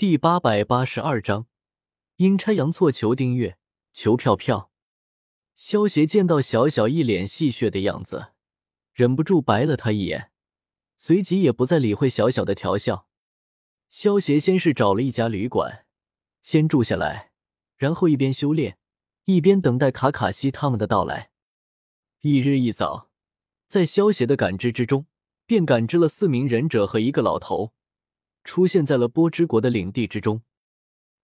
第八百八十二章，阴差阳错求订阅求票票。萧协见到小小一脸戏谑的样子，忍不住白了他一眼，随即也不再理会小小的调笑。萧协先是找了一家旅馆，先住下来，然后一边修炼，一边等待卡卡西他们的到来。翌日一早，在萧协的感知之中，便感知了四名忍者和一个老头。出现在了波之国的领地之中，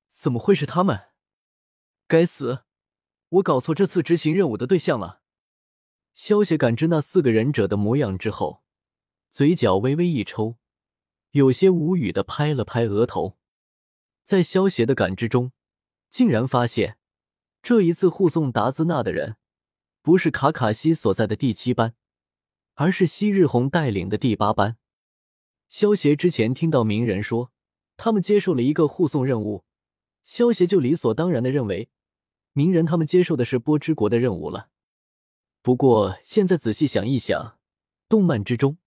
怎么会是他们？该死，我搞错这次执行任务的对象了。萧协感知那四个忍者的模样之后，嘴角微微一抽，有些无语的拍了拍额头。在萧协的感知中，竟然发现这一次护送达兹纳的人，不是卡卡西所在的第七班，而是昔日红带领的第八班。萧协之前听到鸣人说他们接受了一个护送任务，萧协就理所当然的认为鸣人他们接受的是波之国的任务了。不过现在仔细想一想，动漫之中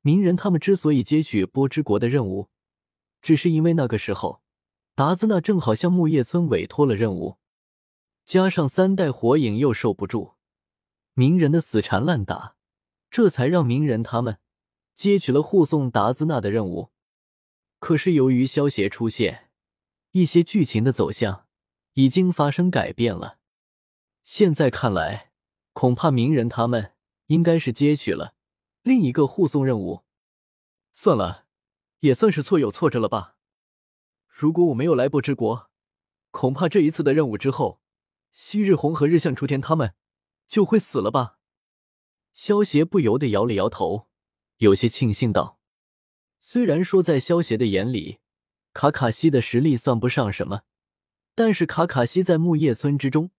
鸣人他们之所以接取波之国的任务，只是因为那个时候达兹纳正好向木叶村委托了任务，加上三代火影又受不住鸣人的死缠烂打，这才让鸣人他们。接取了护送达兹纳的任务，可是由于萧协出现，一些剧情的走向已经发生改变了。现在看来，恐怕鸣人他们应该是接取了另一个护送任务。算了，也算是错有错着了吧。如果我没有来波之国，恐怕这一次的任务之后，昔日红和日向雏田他们就会死了吧。萧协不由得摇了摇头。有些庆幸道：“虽然说在萧协的眼里，卡卡西的实力算不上什么，但是卡卡西在木叶村之中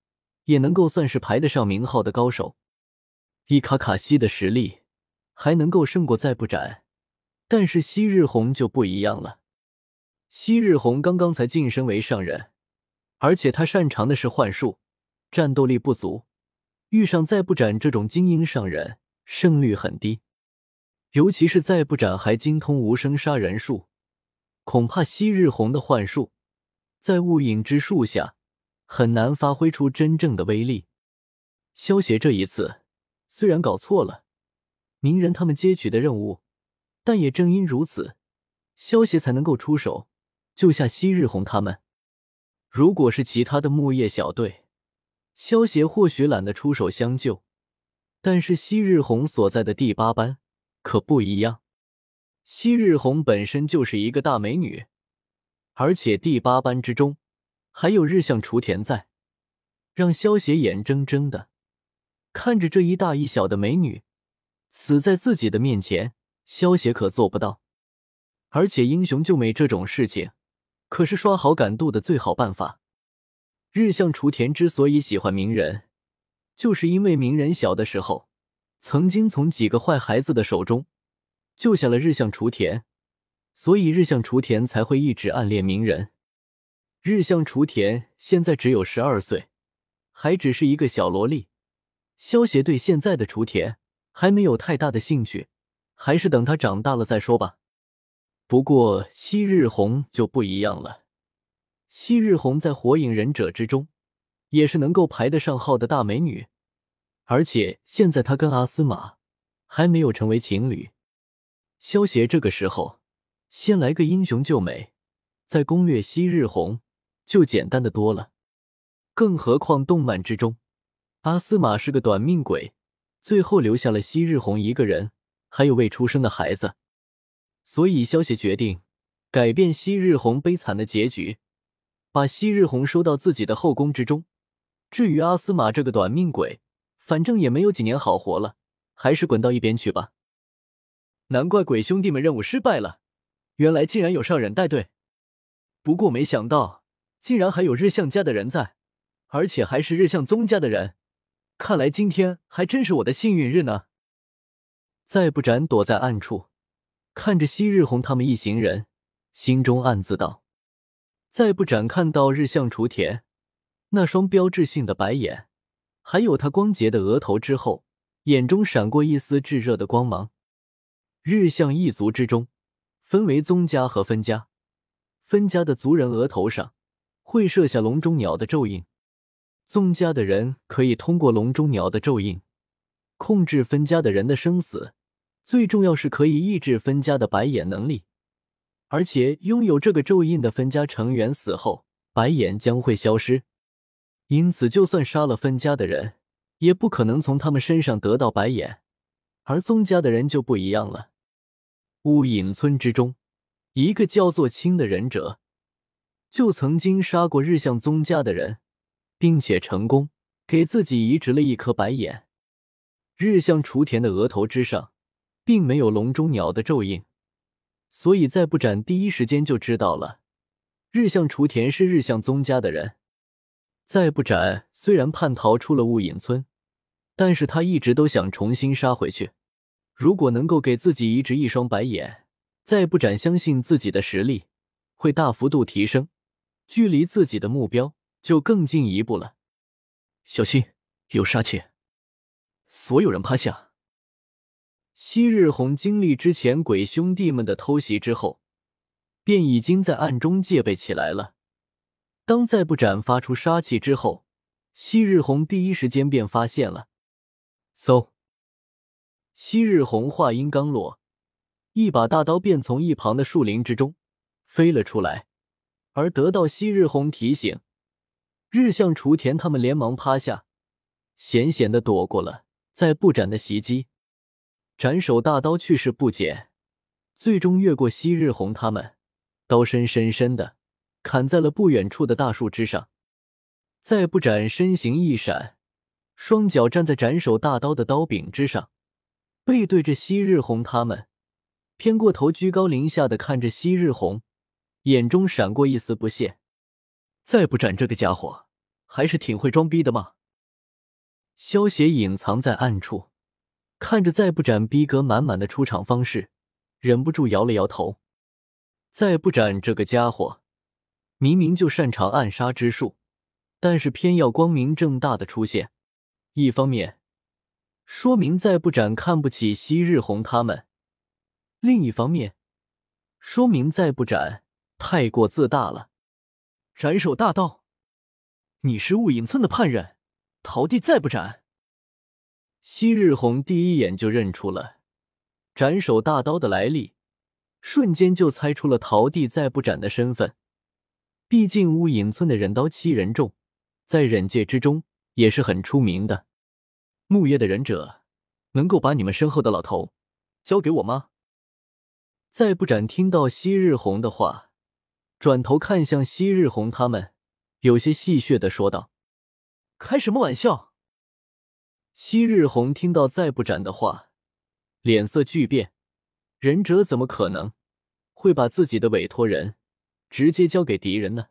也能够算是排得上名号的高手。以卡卡西的实力，还能够胜过再不斩。但是昔日红就不一样了。昔日红刚刚才晋升为上人，而且他擅长的是幻术，战斗力不足，遇上再不斩这种精英上人，胜率很低。”尤其是再不斩还精通无声杀人术，恐怕昔日红的幻术在雾影之术下很难发挥出真正的威力。萧协这一次虽然搞错了鸣人他们接取的任务，但也正因如此，萧协才能够出手救下昔日红他们。如果是其他的木叶小队，萧协或许懒得出手相救，但是昔日红所在的第八班。可不一样，昔日红本身就是一个大美女，而且第八班之中还有日向雏田在，让萧邪眼睁睁的看着这一大一小的美女死在自己的面前，萧邪可做不到。而且英雄救美这种事情，可是刷好感度的最好办法。日向雏田之所以喜欢鸣人，就是因为鸣人小的时候。曾经从几个坏孩子的手中救下了日向雏田，所以日向雏田才会一直暗恋鸣人。日向雏田现在只有十二岁，还只是一个小萝莉。萧协对现在的雏田还没有太大的兴趣，还是等他长大了再说吧。不过昔日红就不一样了，昔日红在火影忍者之中也是能够排得上号的大美女。而且现在他跟阿斯玛还没有成为情侣，萧协这个时候先来个英雄救美，再攻略昔日红就简单的多了。更何况动漫之中，阿斯玛是个短命鬼，最后留下了昔日红一个人，还有未出生的孩子，所以萧协决定改变昔日红悲惨的结局，把昔日红收到自己的后宫之中。至于阿斯玛这个短命鬼，反正也没有几年好活了，还是滚到一边去吧。难怪鬼兄弟们任务失败了，原来竟然有上忍带队。不过没想到，竟然还有日向家的人在，而且还是日向宗家的人。看来今天还真是我的幸运日呢。再不斩躲在暗处，看着昔日红他们一行人，心中暗自道：再不斩看到日向雏田那双标志性的白眼。还有他光洁的额头之后，眼中闪过一丝炙热的光芒。日向一族之中，分为宗家和分家。分家的族人额头上会设下笼中鸟的咒印，宗家的人可以通过笼中鸟的咒印控制分家的人的生死，最重要是可以抑制分家的白眼能力。而且拥有这个咒印的分家成员死后，白眼将会消失，因此就算杀了分家的人，也不可能从他们身上得到白眼。而宗家的人就不一样了。雾隐村之中，一个叫做青的忍者，就曾经杀过日向宗家的人，并且成功给自己移植了一颗白眼。日向雏田的额头之上，并没有笼中鸟的咒印。所以，在不斩第一时间就知道了，日向雏田是日向宗家的人。再不斩虽然叛逃出了雾隐村，但是他一直都想重新杀回去。如果能够给自己移植一双白眼，再不斩相信自己的实力会大幅度提升，距离自己的目标就更进一步了。小心，有杀气！所有人趴下。昔日红经历之前鬼兄弟们的偷袭之后，便已经在暗中戒备起来了。当再不斩发出杀气之后，昔日红第一时间便发现了。嗖！昔日红话音刚落，一把大刀便从一旁的树林之中飞了出来。而得到昔日红提醒，日向雏田他们连忙趴下，险险的躲过了再不斩的袭击。斩首大刀去势不减，最终越过昔日红他们，刀身深深的砍在了不远处的大树之上。再不斩身形一闪，双脚站在斩首大刀的刀柄之上，背对着昔日红他们，偏过头居高临下的看着昔日红，眼中闪过一丝不屑。再不斩这个家伙还是挺会装逼的嘛。萧邪隐藏在暗处。看着再不斩逼格满满的出场方式，忍不住摇了摇头。再不斩这个家伙，明明就擅长暗杀之术，但是偏要光明正大的出现。一方面，说明再不斩看不起昔日红他们；另一方面，说明再不斩太过自大了。斩首大刀，你是雾隐村的叛人，陶地再不斩。昔日红第一眼就认出了斩首大刀的来历，瞬间就猜出了桃地再不斩的身份。毕竟乌影村的忍刀七人众，在忍界之中也是很出名的。木叶的忍者，能够把你们身后的老头交给我吗？再不斩听到昔日红的话，转头看向昔日红他们，有些戏谑的说道：“开什么玩笑？”昔日红听到再不斩的话，脸色巨变。忍者怎么可能会把自己的委托人直接交给敌人呢？